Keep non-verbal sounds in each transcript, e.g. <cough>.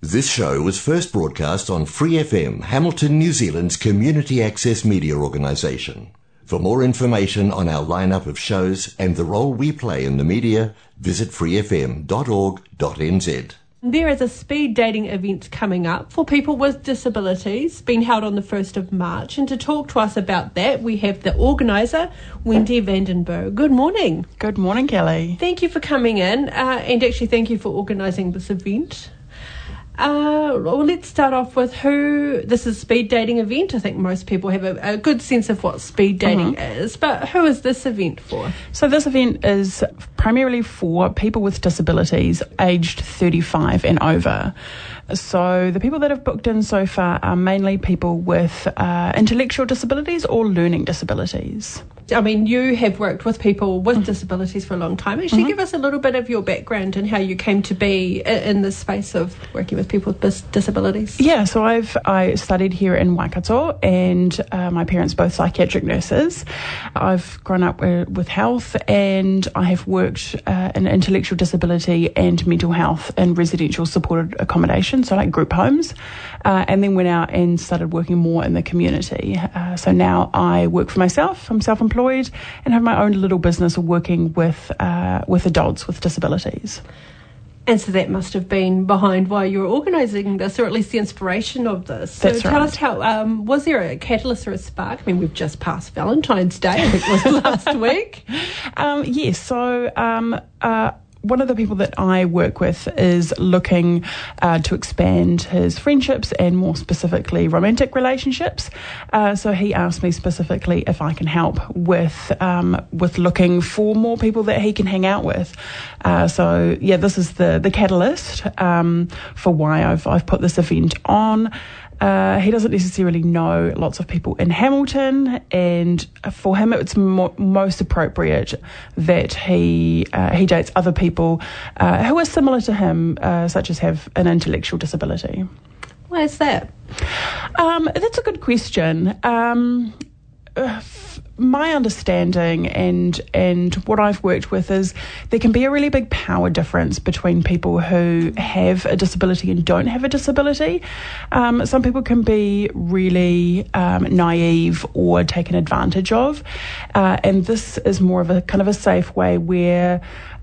This show was first broadcast on Free FM, Hamilton, New Zealand's community access media organisation. For more information on our lineup of shows and the role we play in the media, visit freefm.org.nz. There is a speed dating event coming up for people with disabilities, being held on the 1st of March. And to talk to us about that, we have the organiser, Wendy Vandenberg. Good morning. Good morning, Kelly. Thank you for coming in, uh, and actually, thank you for organising this event. Uh, well, let's start off with who this is speed dating event. I think most people have a, a good sense of what speed dating mm-hmm. is, but who is this event for? So, this event is primarily for people with disabilities aged 35 and over. So, the people that have booked in so far are mainly people with uh, intellectual disabilities or learning disabilities. I mean, you have worked with people with mm-hmm. disabilities for a long time. Actually, mm-hmm. give us a little bit of your background and how you came to be in the space of working with people with disabilities. Yeah, so I've I studied here in Waikato, and uh, my parents both psychiatric nurses. I've grown up with, with health, and I have worked uh, in intellectual disability and mental health in residential supported accommodation, so like group homes, uh, and then went out and started working more in the community. Uh, so now I work for myself. I'm self-employed and have my own little business of working with uh, with adults with disabilities. And so that must have been behind why you were organising this, or at least the inspiration of this. So That's tell right. us how um, was there a catalyst or a spark? I mean, we've just passed Valentine's Day. I think it was <laughs> last week. <laughs> Um, yes. so. Um, uh, one of the people that I work with is looking uh, to expand his friendships and more specifically romantic relationships. Uh, so he asked me specifically if I can help with um, with looking for more people that he can hang out with. Uh, so yeah, this is the the catalyst um, for why I've I've put this event on. Uh, he doesn't necessarily know lots of people in Hamilton, and for him, it's mo- most appropriate that he uh, he dates other people uh, who are similar to him, uh, such as have an intellectual disability. Why is that? Um, that's a good question. Um, my understanding and and what I've worked with is there can be a really big power difference between people who have a disability and don't have a disability. Um, some people can be really um, naive or taken advantage of, uh, and this is more of a kind of a safe way where.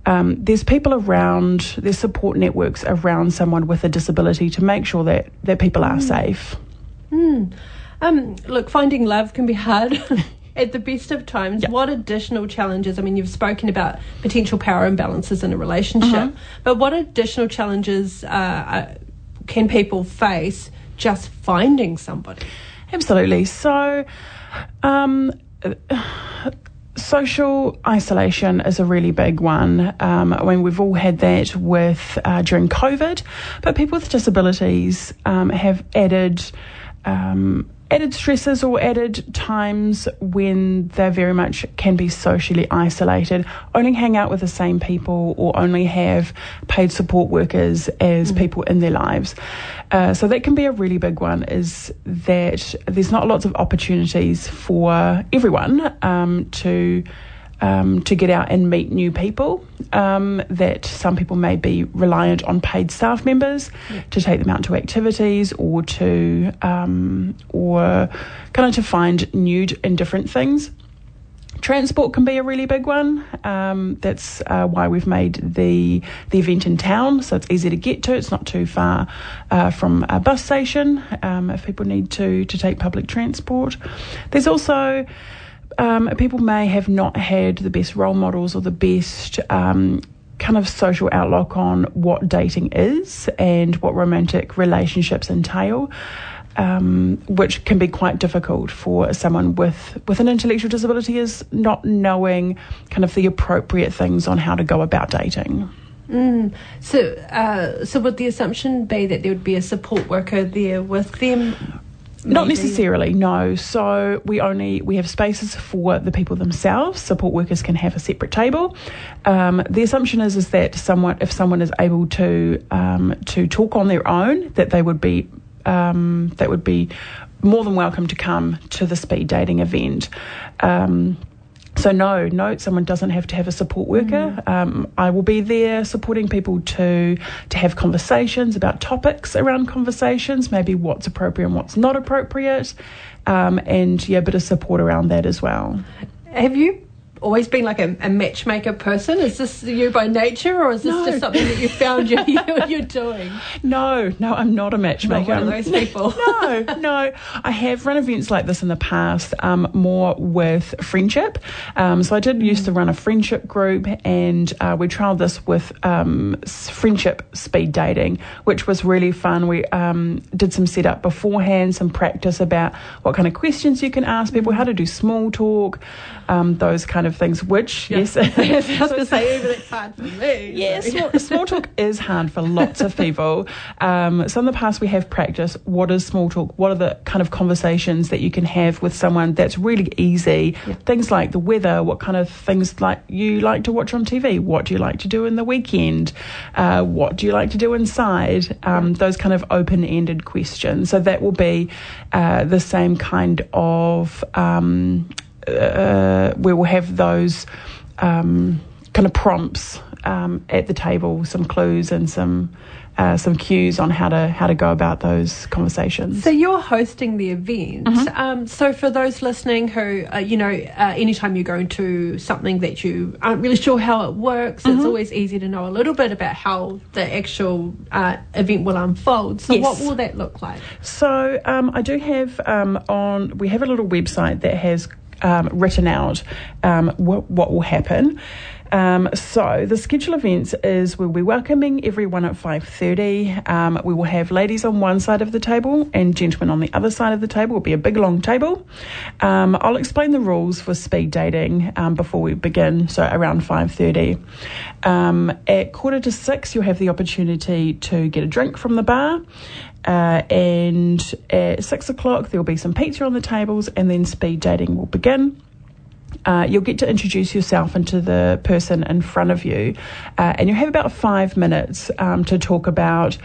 Um, there's people around, there's support networks around someone with a disability to make sure that, that people are mm. safe. Mm. Um, look, finding love can be hard. <laughs> at the best of times, yep. what additional challenges? I mean, you've spoken about potential power imbalances in a relationship, mm-hmm. but what additional challenges uh, uh, can people face just finding somebody? Absolutely. So, um, social isolation is a really big one. Um, I mean, we've all had that with uh, during COVID, but people with disabilities um, have added. Um, added stresses or added times when they very much can be socially isolated, only hang out with the same people or only have paid support workers as mm. people in their lives. Uh, so that can be a really big one is that there's not lots of opportunities for everyone um, to um, to get out and meet new people. Um, that some people may be reliant on paid staff members yeah. to take them out to activities or to um, or kind of to find new and different things. Transport can be a really big one. Um, that's uh, why we've made the the event in town, so it's easy to get to. It's not too far uh, from a bus station um, if people need to to take public transport. There's also um, people may have not had the best role models or the best um, kind of social outlook on what dating is and what romantic relationships entail. Um, which can be quite difficult for someone with, with an intellectual disability is not knowing kind of the appropriate things on how to go about dating. Mm. So, uh, so would the assumption be that there would be a support worker there with them not necessarily, no. So we only we have spaces for the people themselves. Support workers can have a separate table. Um, the assumption is is that someone, if someone is able to um, to talk on their own, that they would be um, that would be more than welcome to come to the speed dating event. Um, so no, no, someone doesn't have to have a support worker. Mm. Um, I will be there supporting people to to have conversations about topics around conversations, maybe what's appropriate and what's not appropriate, um, and yeah, a bit of support around that as well. Have you always been like a, a, matchmaker person? Is this you by nature, or is this no. just something that you found you, <laughs> you're doing? No, no, I'm not a matchmaker. Not one of those people. <laughs> no, no. I have run events like this in the past, um, more with friendship. Um, so I did used to run a friendship group, and uh, we trialled this with um, friendship speed dating, which was really fun. We um, did some setup beforehand, some practice about what kind of questions you can ask people, how to do small talk, um, those kind of things, which, yeah. yes. I was going to say, even it's hard for me. Yes, small, small, talk is hard for lots of people. Um, so in the past, we have practiced what is small talk? What are the kind of conversations that you can have with someone that's really easy? Yeah. Things like the weather, what kind of things like you like to watch on TV? What do you like to do in the weekend? Uh, what do you like to do inside? Um, those kind of open ended questions. So that will be uh, the same kind of um, uh, we will have those um, kind of prompts um, at the table, some clues and some uh, some cues on how to how to go about those conversations. So you're hosting the event. Mm-hmm. Um, so for those listening who, uh, you know, uh, anytime you go into something that you aren't really sure how it works, mm-hmm. it's always easy to know a little bit about how the actual uh, event will unfold. So yes. what will that look like? So um, I do have um, on we have a little website that has um, written out um, what, what will happen. Um, so the schedule events is we'll be welcoming everyone at 5.30. Um, we will have ladies on one side of the table and gentlemen on the other side of the table. It'll be a big long table. Um, I'll explain the rules for speed dating um, before we begin, so around 5.30. Um, at quarter to six, you'll have the opportunity to get a drink from the bar. Uh, and at six o'clock, there will be some pizza on the tables, and then speed dating will begin. Uh, you'll get to introduce yourself into the person in front of you, uh, and you'll have about five minutes um, to talk about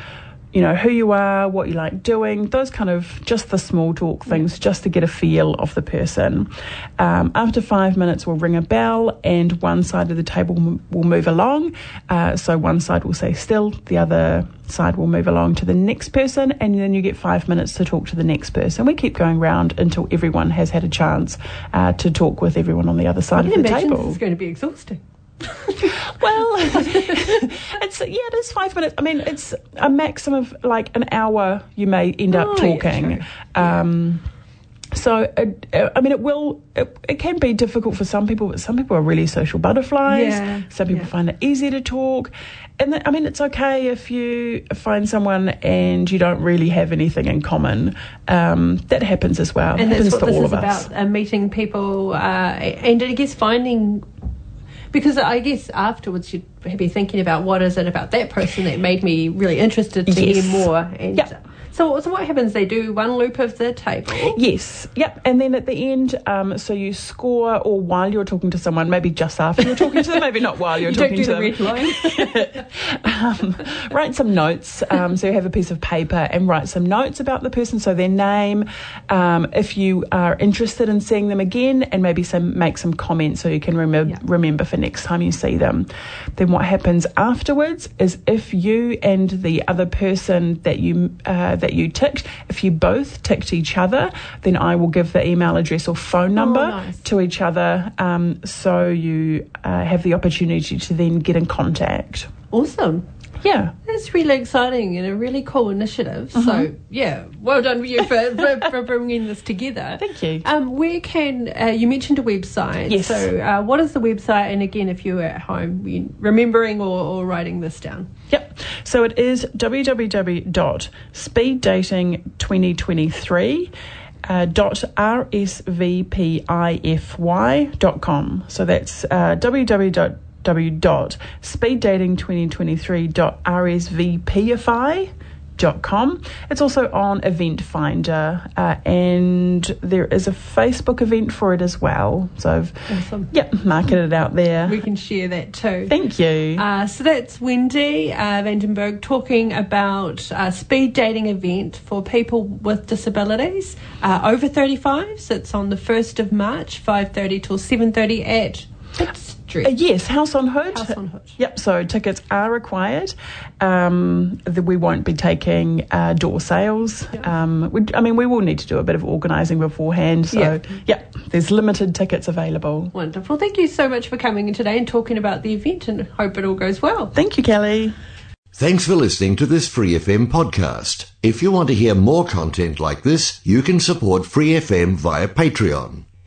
you know, who you are, what you like doing, those kind of just the small talk things, just to get a feel of the person. Um, after five minutes, we'll ring a bell and one side of the table will move along. Uh, so one side will say still, the other side will move along to the next person, and then you get five minutes to talk to the next person. We keep going round until everyone has had a chance uh, to talk with everyone on the other side of the table. It's going to be exhausting. <laughs> well, <laughs> it's yeah, it is five minutes. I mean, it's a maximum of like an hour. You may end up oh, talking. Yeah, um, so, uh, I mean, it will, it, it, can be difficult for some people, but some people are really social butterflies. Yeah, some people find it easy to talk. And I mean, it's okay if you find someone and you don't really have anything in common. Um, that happens as well. And it happens to all of us. about, uh, meeting people uh, and I guess finding because I guess afterwards you'd be thinking about what is it about that person that made me really interested to yes. hear more. And yep. So, so what happens? They do one loop of the table. Yes. Yep. And then at the end, um, so you score, or while you're talking to someone, maybe just after you're talking to them, maybe not while you're <laughs> you talking do to them. line. <laughs> um, write some notes. Um, so you have a piece of paper and write some notes about the person. So their name, um, if you are interested in seeing them again, and maybe some make some comments so you can rem- remember for next time you see them. Then what happens afterwards is if you and the other person that you uh, that you ticked. If you both ticked each other, then I will give the email address or phone oh, number oh, nice. to each other um, so you uh, have the opportunity to then get in contact. Awesome. Yeah. That's really exciting and a really cool initiative. Uh-huh. So, yeah, well done you for, for, for, bringing this together. <laughs> Thank you. Um, where can, uh, you mentioned a website. Yes. So, uh, what is the website? And again, if you're at home, remembering or, or writing this down. Yep. So it is www.speeddating2023. Uh, dot rsvpify.com. So that's uh, www www.speeddating2023.rsvpify.com Com. It's also on Eventfinda, uh, and there is a Facebook event for it as well. So, I've, Awesome. yep, marketed it out there. We can share that too. Thank you. Uh, so that's Wendy uh, Vandenberg talking about a speed dating event for people with disabilities uh, over 35. So it's on the 1st of March, 5.30 till 7.30 at Pitt Uh, yes, House on Hood. House on Hood. Yep, so tickets are required. Um, the, we won't be taking uh, door sales. Yeah. Um, we, I mean, we will need to do a bit of organising beforehand. So, Yeah. yep, there's limited tickets available. Wonderful. Thank you so much for coming in today and talking about the event and hope it all goes well. Thank you, Kelly. Thanks for listening to this Free FM podcast. If you want to hear more content like this, you can support Free FM via Patreon.